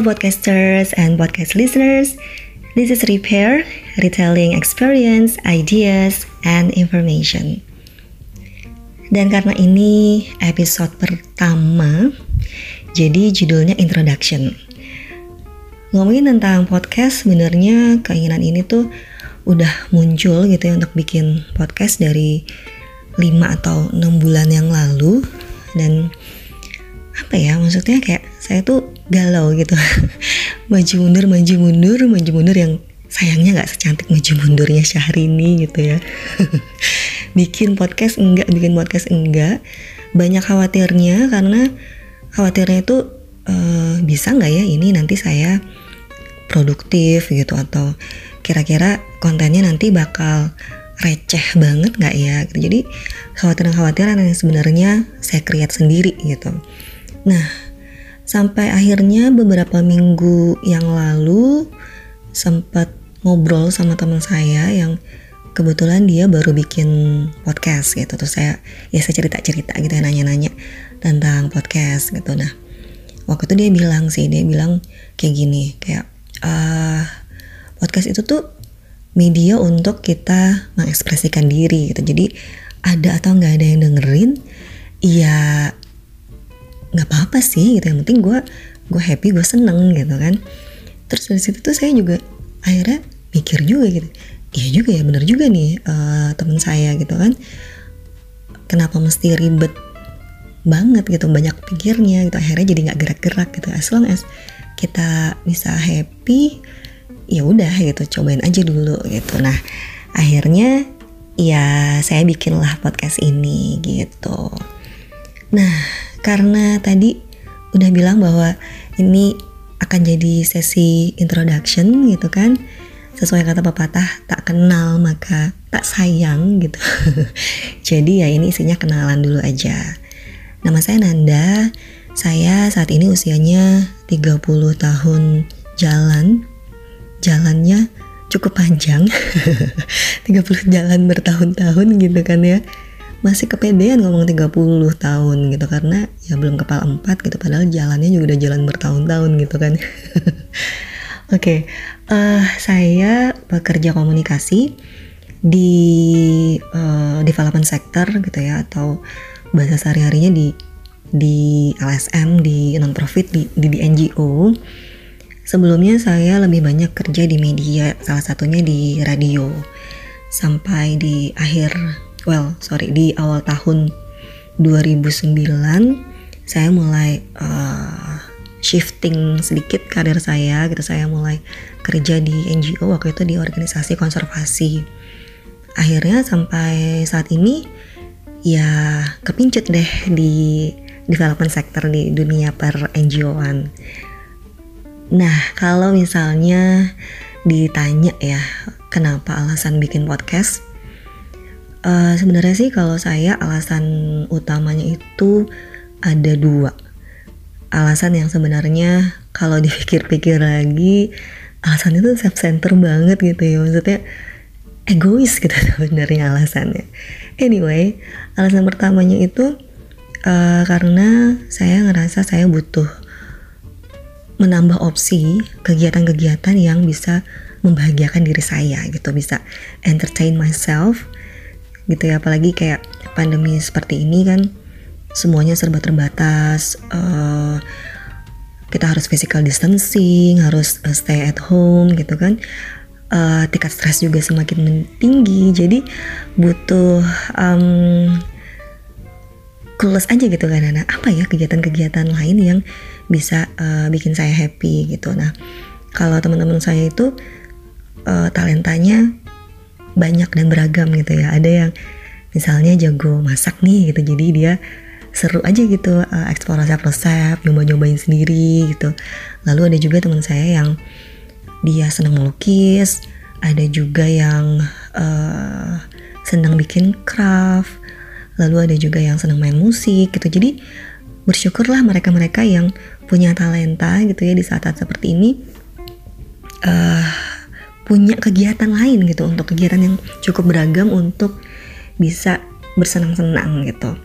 Podcasters and podcast listeners. This is Repair, retelling experience, ideas, and information. Dan karena ini episode pertama, jadi judulnya introduction. Ngomongin tentang podcast, sebenarnya keinginan ini tuh udah muncul gitu ya untuk bikin podcast dari 5 atau 6 bulan yang lalu dan apa ya maksudnya kayak saya tuh galau gitu. Maju mundur maju mundur maju mundur yang sayangnya nggak secantik maju mundurnya Syahrini gitu ya. Bikin podcast enggak bikin podcast enggak. Banyak khawatirnya karena khawatirnya itu uh, bisa nggak ya ini nanti saya produktif gitu atau kira-kira kontennya nanti bakal receh banget nggak ya? Jadi khawatiran-khawatiran yang sebenarnya saya create sendiri gitu. Nah sampai akhirnya beberapa minggu yang lalu sempat ngobrol sama teman saya yang kebetulan dia baru bikin podcast gitu. Terus saya ya saya cerita cerita gitu ya nanya-nanya tentang podcast gitu. Nah waktu itu dia bilang sih dia bilang kayak gini kayak uh, podcast itu tuh media untuk kita mengekspresikan diri gitu. Jadi ada atau nggak ada yang dengerin ya nggak apa-apa sih gitu. Yang penting gue gue happy gue seneng gitu kan. Terus dari situ tuh saya juga akhirnya mikir juga gitu. Iya juga ya bener juga nih uh, temen saya gitu kan. Kenapa mesti ribet banget gitu. Banyak pikirnya gitu. Akhirnya jadi nggak gerak-gerak gitu. As long as kita bisa happy ya udah gitu. Cobain aja dulu gitu. Nah akhirnya ya saya bikinlah podcast ini gitu. Nah karena tadi udah bilang bahwa ini akan jadi sesi introduction gitu kan. Sesuai kata pepatah tak kenal maka tak sayang gitu. Jadi ya ini isinya kenalan dulu aja. Nama saya Nanda. Saya saat ini usianya 30 tahun jalan. Jalannya cukup panjang. 30 jalan bertahun-tahun gitu kan ya masih kepedean ngomong 30 tahun gitu karena ya belum kepala empat gitu padahal jalannya juga udah jalan bertahun-tahun gitu kan. Oke okay, uh, eh, saya bekerja komunikasi di uh, development sector gitu ya atau bahasa sehari-harinya di di LSM di non profit di, di di NGO sebelumnya saya lebih banyak kerja di media salah satunya di radio sampai di akhir well sorry di awal tahun 2009 saya mulai uh, shifting sedikit karir saya gitu. Saya mulai kerja di NGO waktu itu di organisasi konservasi. Akhirnya sampai saat ini ya kepincut deh di development sector di dunia per NGO-an nah kalau misalnya ditanya ya kenapa alasan bikin podcast Uh, sebenarnya sih kalau saya alasan utamanya itu ada dua. Alasan yang sebenarnya kalau dipikir-pikir lagi alasan itu self center banget gitu ya maksudnya egois gitu sebenarnya alasannya. Anyway, alasan pertamanya itu uh, karena saya ngerasa saya butuh menambah opsi kegiatan-kegiatan yang bisa membahagiakan diri saya gitu bisa entertain myself gitu ya. Apalagi kayak pandemi seperti ini kan semuanya serba terbatas uh, kita harus physical distancing harus uh, stay at home gitu kan. Uh, tingkat stres juga semakin tinggi jadi butuh um, aja gitu kan nah apa ya kegiatan-kegiatan lain yang bisa uh, bikin saya happy gitu. Nah kalau teman-teman saya itu uh, talentanya banyak dan beragam gitu ya. Ada yang misalnya jago masak nih gitu jadi dia seru aja gitu uh, eksplorasi resep nyoba-nyobain sendiri gitu. Lalu ada juga teman saya yang dia senang melukis ada juga yang uh, senang bikin craft lalu ada juga yang senang main musik gitu. Jadi bersyukurlah mereka-mereka yang punya talenta gitu ya di saat-saat seperti ini. Uh, punya kegiatan lain gitu untuk kegiatan yang cukup beragam untuk bisa bersenang-senang gitu.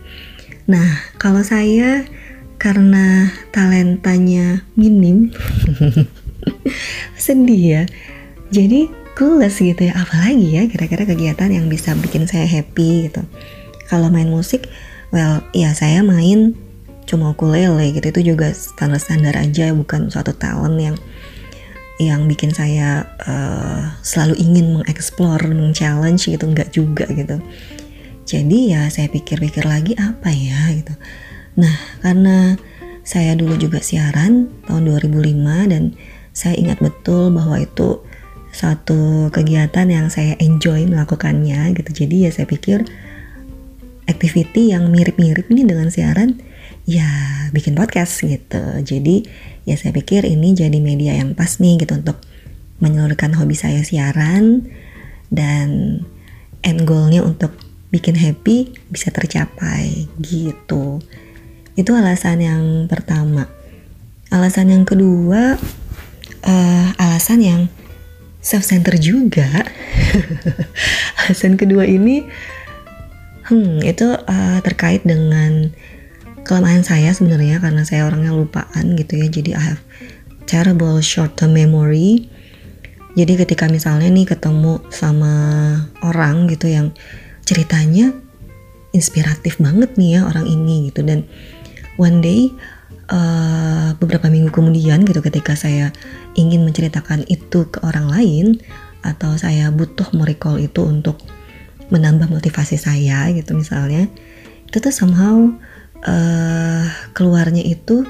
Nah, kalau saya karena talentanya minim sedih ya jadi clueless gitu ya apalagi ya kira-kira kegiatan yang bisa bikin saya happy gitu kalau main musik well ya saya main cuma ukulele gitu itu juga standar-standar aja bukan suatu talent yang yang bikin saya uh, selalu ingin mengeksplor, men-challenge gitu nggak juga gitu. Jadi ya saya pikir-pikir lagi apa ya gitu. Nah karena saya dulu juga siaran tahun 2005 dan saya ingat betul bahwa itu satu kegiatan yang saya enjoy melakukannya gitu jadi ya saya pikir activity yang mirip-mirip ini dengan siaran ya bikin podcast gitu jadi ya saya pikir ini jadi media yang pas nih gitu untuk menyalurkan hobi saya siaran dan end goalnya untuk bikin happy bisa tercapai gitu itu alasan yang pertama alasan yang kedua uh, alasan yang self center juga. Alasan kedua ini, hmm, itu uh, terkait dengan kelemahan saya sebenarnya karena saya orangnya lupaan gitu ya. Jadi I have terrible short term memory. Jadi ketika misalnya nih ketemu sama orang gitu yang ceritanya inspiratif banget nih ya orang ini gitu dan one day uh, beberapa minggu kemudian gitu ketika saya ingin menceritakan itu ke orang lain atau saya butuh merecall itu untuk menambah motivasi saya gitu misalnya itu tuh somehow uh, keluarnya itu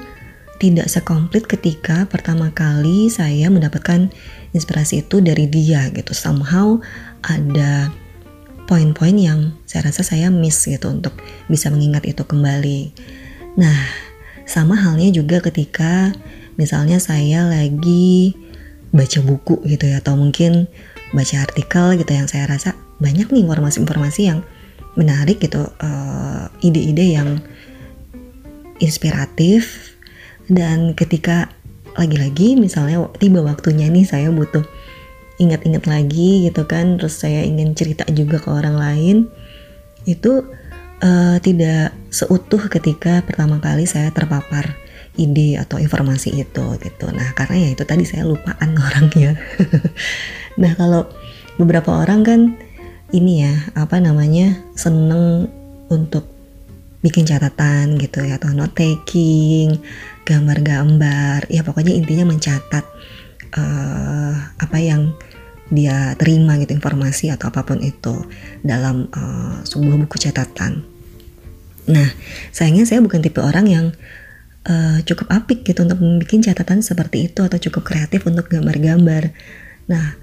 tidak sekomplit ketika pertama kali saya mendapatkan inspirasi itu dari dia gitu. Somehow ada poin-poin yang saya rasa saya miss gitu untuk bisa mengingat itu kembali. Nah sama halnya juga ketika misalnya saya lagi baca buku gitu ya atau mungkin baca artikel gitu yang saya rasa banyak nih informasi-informasi yang menarik gitu uh, ide-ide yang inspiratif dan ketika lagi-lagi misalnya tiba waktunya nih saya butuh ingat-ingat lagi gitu kan terus saya ingin cerita juga ke orang lain itu uh, tidak seutuh ketika pertama kali saya terpapar ide atau informasi itu gitu. Nah karena ya itu tadi saya lupaan orangnya. nah kalau beberapa orang kan ini ya apa namanya seneng untuk bikin catatan gitu ya atau note taking, gambar-gambar, ya pokoknya intinya mencatat uh, apa yang dia terima gitu informasi atau apa pun itu dalam uh, sebuah buku catatan. Nah, sayangnya saya bukan tipe orang yang uh, cukup apik gitu untuk membuat catatan seperti itu atau cukup kreatif untuk gambar-gambar. Nah,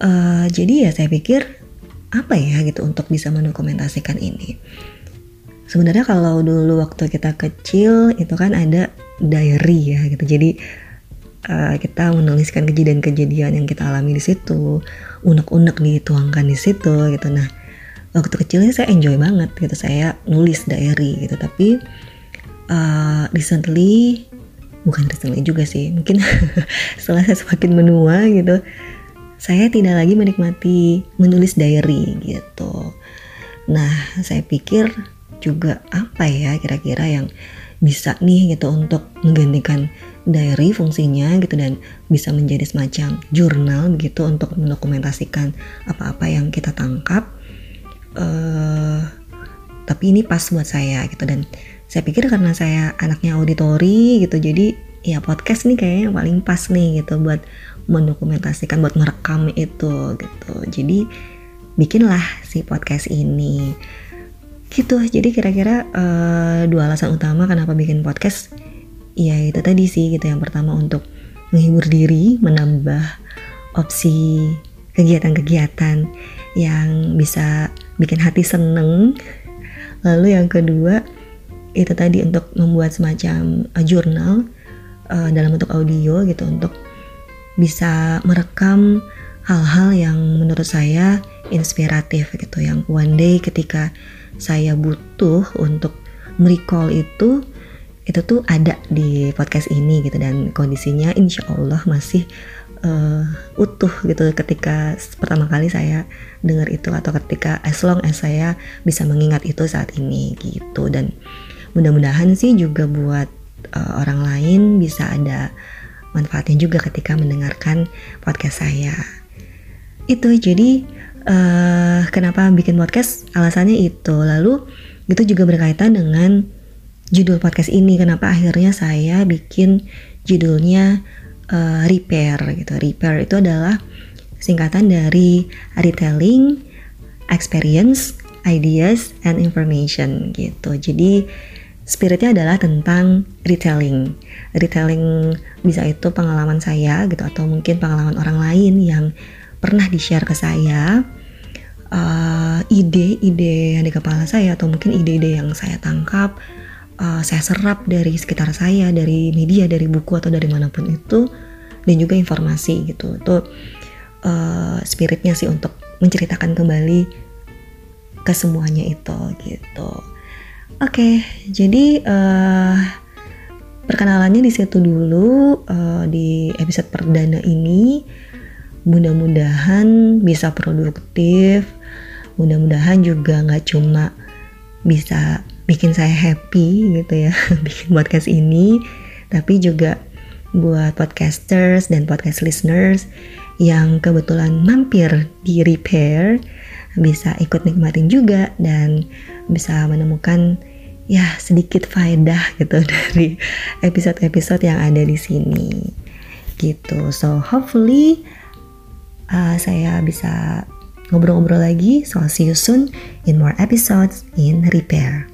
uh, jadi ya saya pikir apa ya gitu untuk bisa mendokumentasikan ini. Sebenarnya kalau dulu waktu kita kecil itu kan ada diary ya gitu. Jadi uh, kita menuliskan kejadian-kejadian yang kita alami di situ, unek-unek dituangkan di situ gitu. Nah, waktu kecilnya saya enjoy banget gitu, saya nulis diary gitu. Tapi uh, recently, bukan recently juga sih, mungkin setelah saya semakin menua gitu, saya tidak lagi menikmati menulis diary gitu. Nah, saya pikir juga apa ya kira-kira yang bisa nih gitu untuk menggantikan diary fungsinya gitu dan bisa menjadi semacam jurnal begitu untuk mendokumentasikan apa-apa yang kita tangkap. Uh, tapi ini pas buat saya gitu dan saya pikir karena saya anaknya auditori gitu jadi ya podcast nih kayaknya yang paling pas nih gitu buat mendokumentasikan buat merekam itu gitu. Jadi bikinlah si podcast ini gitu. Jadi kira-kira uh, dua alasan utama kenapa bikin podcast ya itu tadi sih gitu. Yang pertama untuk menghibur diri menambah opsi kegiatan-kegiatan yang bisa bikin hati seneng. Lalu yang kedua itu tadi untuk membuat semacam uh, jurnal uh, dalam bentuk audio gitu untuk bisa merekam hal-hal yang menurut saya inspiratif gitu. Yang one day ketika saya butuh untuk merecall itu itu tuh ada di podcast ini gitu dan kondisinya insya Allah masih uh, utuh gitu ketika pertama kali saya dengar itu atau ketika as long as saya bisa mengingat itu saat ini gitu dan mudah-mudahan sih juga buat uh, orang lain bisa ada manfaatnya juga ketika mendengarkan podcast saya. Itu jadi uh, kenapa bikin podcast alasannya itu. Lalu itu juga berkaitan dengan judul podcast ini. Kenapa akhirnya saya bikin judulnya uh, repair gitu. Repair itu adalah singkatan dari retelling, experience, ideas, and information gitu. Jadi spiritnya adalah tentang retelling. Retelling bisa itu pengalaman saya gitu atau mungkin pengalaman orang lain yang pernah di-share ke saya. Uh, ide-ide yang di kepala saya atau mungkin ide-ide yang saya tangkap, uh, saya serap dari sekitar saya, dari media, dari buku atau dari mana pun itu, dan juga informasi gitu. Itu uh, spiritnya sih untuk menceritakan kembali ke semuanya itu gitu. Oke, jadi uh, perkenalannya di situ dulu uh, di episode perdana ini. Mudah-mudahan bisa produktif, mudah-mudahan juga nggak cuma bisa bikin saya happy gitu ya, bikin podcast ini, tapi juga buat podcasters dan podcast listeners yang kebetulan mampir di repair bisa ikut nikmatin juga dan bisa menemukan ya sedikit faedah gitu dari episode-episode yang ada di sini. Gitu. So hopefully uh, saya bisa ngobrol-ngobrol lagi. So I'll see you soon in more episodes in repair